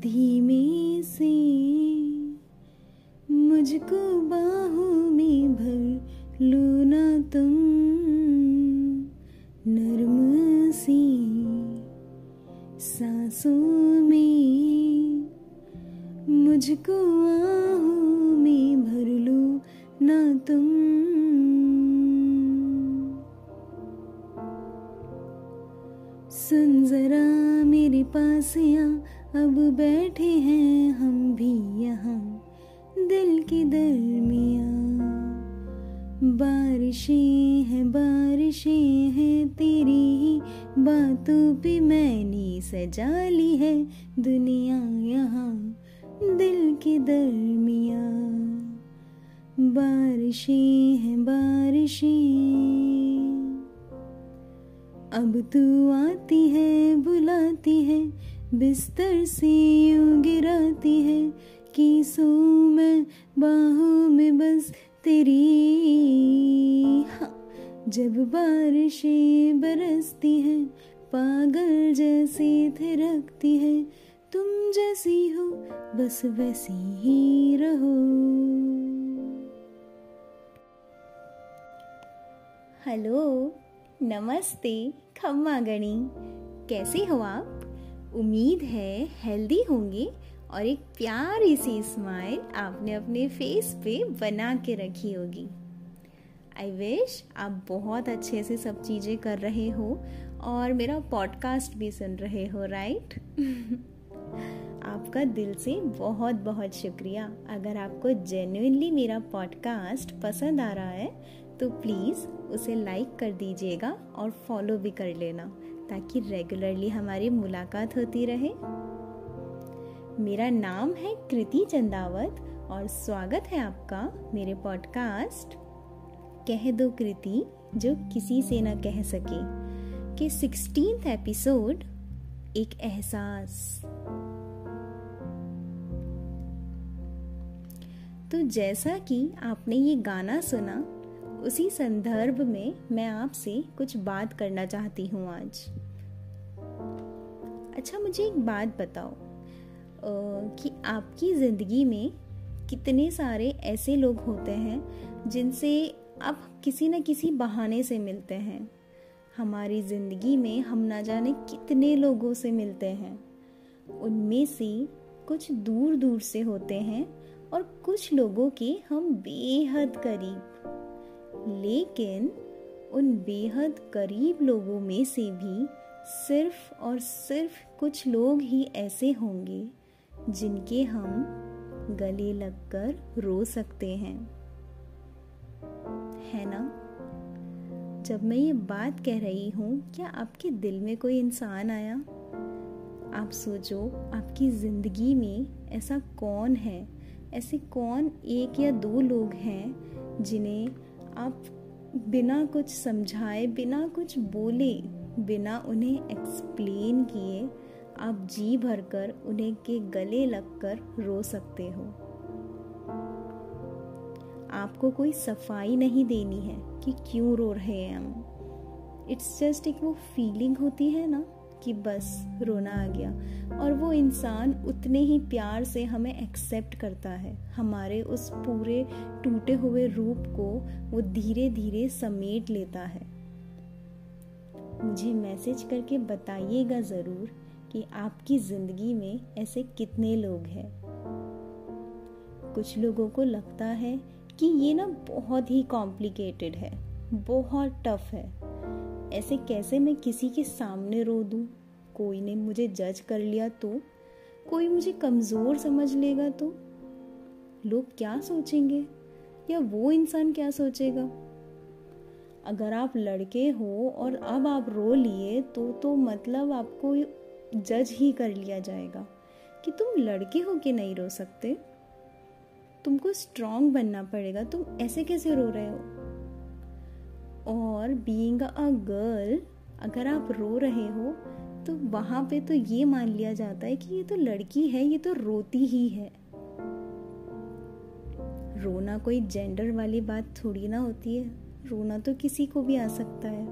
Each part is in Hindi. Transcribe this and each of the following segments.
धीमे से मुझको बाहों में भर लो ना तुम, नर्म सी सांसों में मुझको आहों में भर लो ना तुम। सुन जरा मेरे पास यहाँ अब बैठे हैं हम भी यहाँ, दिल की दरमिया। बारिशें हैं बारिशें हैं, तेरी ही बातों पे मैंने सजा ली है दुनिया यहाँ, दिल के दरमिया। बारिशें हैं, बारिशें। अब तू आती है, बुलाती है बिस्तर से यूँ गिराती है कि सो मैं बाहों में बस तेरी। हाँ जब बारिशें बरसती हैं, पागल जैसे थिरकती है, तुम जैसी हो, बस वैसी ही रहो। हेलो, नमस्ते, खम्मा गणी। कैसे हो आप? उम्मीद है हेल्दी होंगे और एक प्यारी सी स्माइल आपने अपने फेस पे बना के रखी होगी। आई विश आप बहुत अच्छे से सब चीज़ें कर रहे हो और मेरा पॉडकास्ट भी सुन रहे हो राइट आपका दिल से बहुत बहुत शुक्रिया। अगर आपको जेन्युइनली मेरा पॉडकास्ट पसंद आ रहा है तो प्लीज़ उसे लाइक कर दीजिएगा और फॉलो भी कर लेना। ताकि रेगुलरली हमारी मुलाकात होती रहे। मेरा नाम है कृति चंदावत और स्वागत है आपका मेरे पॉडकास्ट कह दो कृति, जो किसी से ना कह सके, कि सिक्सटीन एपिसोड एक एहसास। तो जैसा कि आपने ये गाना सुना, उसी संदर्भ में मैं आपसे कुछ बात करना चाहती हूँ आज। अच्छा मुझे एक बात बताओ। कि आपकी ज़िंदगी में कितने सारे ऐसे लोग होते हैं जिनसे आप किसी न किसी बहाने से मिलते हैं? हमारी ज़िंदगी में हम ना जाने कितने लोगों से मिलते हैं। उनमें से कुछ दूर दूर से होते हैं और कुछ लोगों के हम बेहद करीब। लेकिन उन बेहद करीब लोगों में से भी सिर्फ़ और सिर्फ़ कुछ लोग ही ऐसे होंगे जिनके हम गले लगकर रो सकते हैं। है ना? जब मैं ये बात कह रही हूँ, क्या आपके दिल में कोई इंसान आया? आप सोचो, आपकी ज़िंदगी में ऐसा कौन है? ऐसे कौन एक या दो लोग हैं जिन्हें आप बिना कुछ समझाए, बिना कुछ बोले बिना उन्हें एक्सप्लेन किए, आप जी भरकर उन्हें के गले लगकर रो सकते हो। आपको कोई सफ़ाई नहीं देनी है कि क्यों रो रहे हैं हम। इट्स जस्ट एक वो फीलिंग होती है ना कि बस रोना आ गया। और वो इंसान उतने ही प्यार से हमें एक्सेप्ट करता है। हमारे उस पूरे टूटे हुए रूप को वो धीरे धीरे समेट लेता है। मुझे मैसेज करके बताइएगा ज़रूर कि आपकी ज़िंदगी में ऐसे कितने लोग हैं। कुछ लोगों को लगता है कि ये ना बहुत ही कॉम्प्लिकेटेड है, बहुत टफ है। ऐसे कैसे मैं किसी के सामने रो दूँ? कोई ने मुझे जज कर लिया तो? कोई मुझे कमज़ोर समझ लेगा तो? लोग क्या सोचेंगे? या वो इंसान क्या सोचेगा? अगर आप लड़के हो और अब आप रो लिए तो तो मतलब आपको जज ही कर लिया जाएगा कि तुम लड़के हो कि नहीं रो सकते। तुमको स्ट्रांग बनना पड़ेगा। तुम ऐसे कैसे रो रहे हो? और बीइंग अ गर्ल अगर आप रो रहे हो तो वहाँ पे तो ये मान लिया जाता है कि ये तो लड़की है, ये तो रोती ही है। रोना कोई जेंडर वाली बात थोड़ी ना होती है। रोना तो किसी को भी आ सकता है।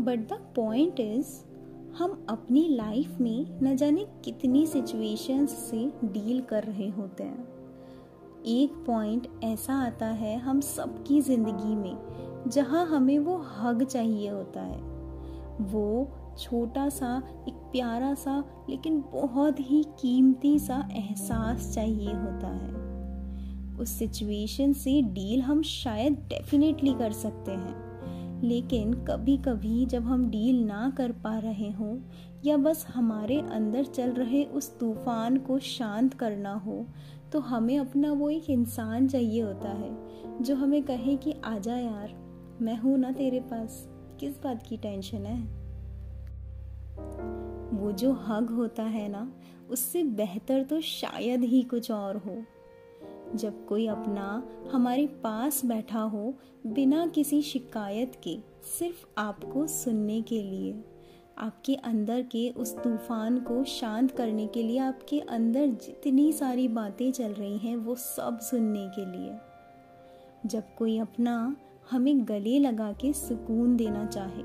बट द पॉइंट इज़ हम अपनी लाइफ में न जाने कितनी सिचुएशंस से डील कर रहे होते हैं। एक पॉइंट ऐसा आता है हम सबकी ज़िंदगी में, जहाँ हमें वो हग चाहिए होता है। वो छोटा सा, एक प्यारा सा, लेकिन बहुत ही कीमती सा एहसास चाहिए होता है। उस सिचुएशन से डील हम शायद डेफिनेटली कर सकते हैं। लेकिन कभी कभी जब हम डील ना कर पा रहे हों, या बस हमारे अंदर चल रहे उस तूफ़ान को शांत करना हो तो हमें अपना वो एक इंसान चाहिए होता है, जो हमें कहे कि, आजा यार, मैं हूँ ना तेरे पास। किस बात की टेंशन है? वो जो हग होता है ना, उससे बेहतर तो शायद ही कुछ और हो। जब कोई अपना हमारे पास बैठा हो बिना किसी शिकायत के, सिर्फ़ आपको सुनने के लिए। आपके अंदर के उस तूफ़ान को शांत करने के लिए आपके अंदर जितनी सारी बातें चल रही हैं, वो सब सुनने के लिए। जब कोई अपना हमें गले लगा के सुकून देना चाहे,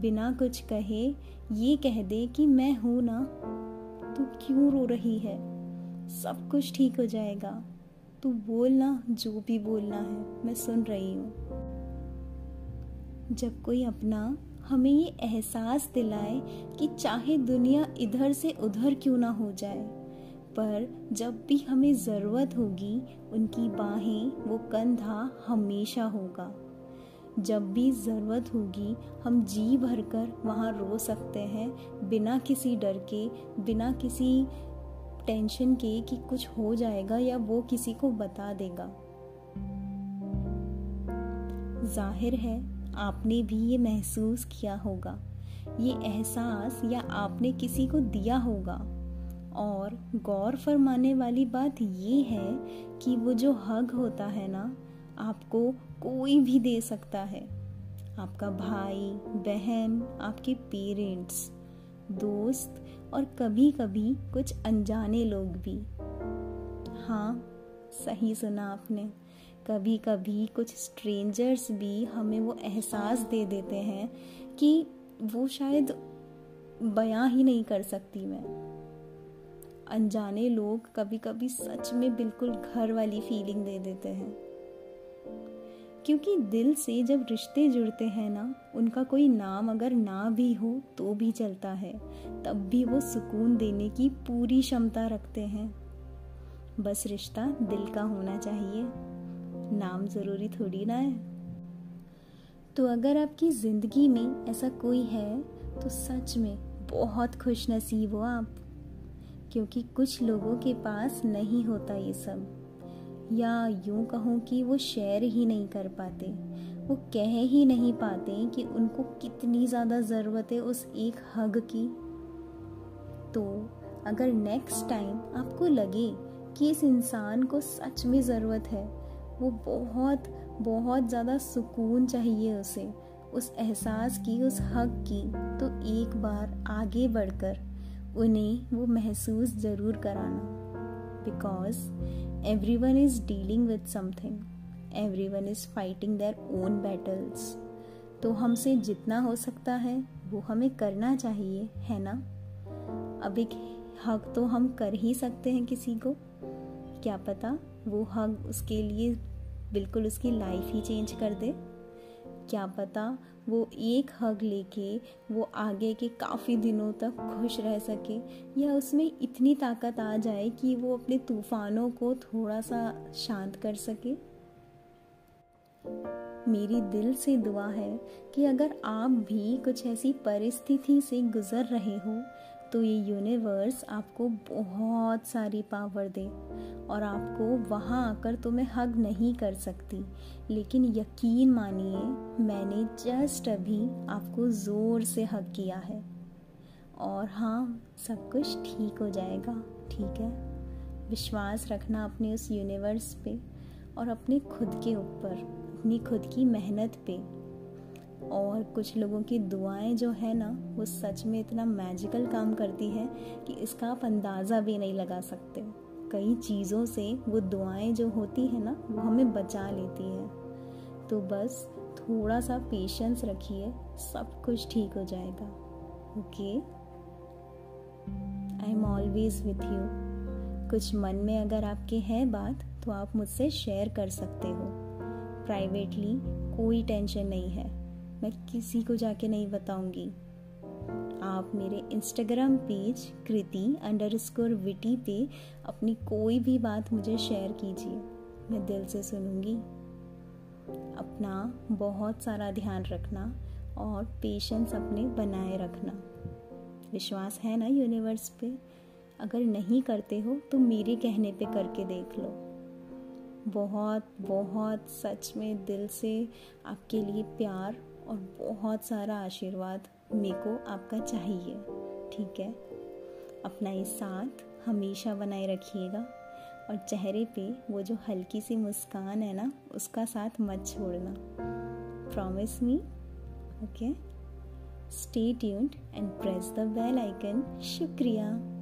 बिना कुछ कहे ये कह दे कि मैं हूँ ना, तू क्यों रो रही है? सब कुछ ठीक हो जाएगा। तू बोलना, जो भी बोलना है, मैं सुन रही हूँ। जब कोई अपना हमें ये एहसास दिलाए कि चाहे दुनिया इधर से उधर क्यों ना हो जाए, पर जब भी हमें ज़रूरत होगी, उनकी बाहें, वो कंधा हमेशा होगा। जब भी ज़रूरत होगी, हम जी भरकर वहाँ रो सकते हैं, बिना किसी डर के, बिना किसी टेंशन के कि कुछ हो जाएगा या वो किसी को बता देगा। ज़ाहिर है, आपने भी ये महसूस किया होगा। ये एहसास या आपने किसी को दिया होगा। और गौर फरमाने वाली बात ये है कि वो जो हग होता है ना, आपको कोई भी दे सकता है। आपका भाई, बहन, आपके पेरेंट्स, दोस्त और कभी कभी कुछ अनजाने लोग भी। हाँ सही सुना आपने। कभी कभी कुछ स्ट्रेंजर्स भी हमें वो एहसास दे देते हैं कि वो शायद बयां ही नहीं कर सकती मैं। अनजाने लोग कभी कभी सच में बिल्कुल घर वाली फीलिंग दे देते हैं। क्योंकि दिल से जब रिश्ते जुड़ते हैं ना, उनका कोई नाम अगर ना भी हो तो भी चलता है। तब भी वो सुकून देने की पूरी क्षमता रखते हैं। बस रिश्ता दिल का होना चाहिए। नाम ज़रूरी थोड़ी ना है। तो अगर आपकी ज़िंदगी में ऐसा कोई है तो सच में बहुत खुश नसीब हो आप। क्योंकि कुछ लोगों के पास नहीं होता ये सब। या यूँ कहूँ कि वो शेयर ही नहीं कर पाते। वो कह ही नहीं पाते कि उनको कितनी ज़्यादा ज़रूरत है उस एक हग की। तो अगर नेक्स्ट टाइम आपको लगे कि इस इंसान को सच में ज़रूरत है, वो बहुत बहुत ज़्यादा सुकून चाहिए उसे, उस एहसास की, उस हक की तो एक बार आगे बढ़कर उन्हें वो महसूस ज़रूर कराना। Because everyone is dealing with something. Everyone is fighting their own battles. तो हमसे जितना हो सकता है, वो हमें करना चाहिए, है ना? अब एक हक तो हम कर ही सकते हैं किसी को। क्या पता वो हक उसके लिए, बिल्कुल उसकी लाइफ ही चेंज कर दे। क्या पता वो एक हग लेके, वो आगे के काफ़ी दिनों तक खुश रह सके। या उसमें इतनी ताकत आ जाए कि वो अपने तूफानों को थोड़ा सा शांत कर सके? मेरी दिल से दुआ है कि अगर आप भी कुछ ऐसी परिस्थिति से गुजर रहे हो तो ये यूनिवर्स आपको बहुत सारी पावर दे और आपको वहाँ आकर तो मैं हग नहीं कर सकती। लेकिन यकीन मानिए, मैंने जस्ट अभी आपको ज़ोर से हग किया है। और हाँ सब कुछ ठीक हो जाएगा, ठीक है? विश्वास रखना अपने उस यूनिवर्स पे और अपने खुद के ऊपर, अपनी खुद की मेहनत पे। और कुछ लोगों की दुआएँ जो है ना, वो सच में इतना मैजिकल काम करती है कि इसका आप अंदाज़ा भी नहीं लगा सकते। कई चीज़ों से वो दुआएँ जो होती है ना, वो हमें बचा लेती है। तो बस थोड़ा सा पेशेंस रखिए, सब कुछ ठीक हो जाएगा। Okay I am always with you कुछ मन में अगर आपके है बात तो आप मुझसे शेयर कर सकते हो। प्राइवेटली कोई टेंशन नहीं है। मैं किसी को जाके नहीं बताऊँगी। आप मेरे Instagram page Kriti underscore witty पे अपनी कोई भी बात मुझे शेयर कीजिए। मैं दिल से सुनूँगी। अपना बहुत सारा ध्यान रखना और पेशेंस अपने बनाए रखना। विश्वास है ना यूनिवर्स पे? अगर नहीं करते हो तो मेरे कहने पे करके देख लो। बहुत बहुत सच में दिल से आपके लिए प्यार और बहुत सारा आशीर्वाद मेरे को आपका चाहिए, ठीक है? अपना ये साथ हमेशा बनाए रखिएगा और चेहरे पे वो जो हल्की सी मुस्कान है ना, उसका साथ मत छोड़ना। Promise me okay stay tuned and press the bell icon शुक्रिया।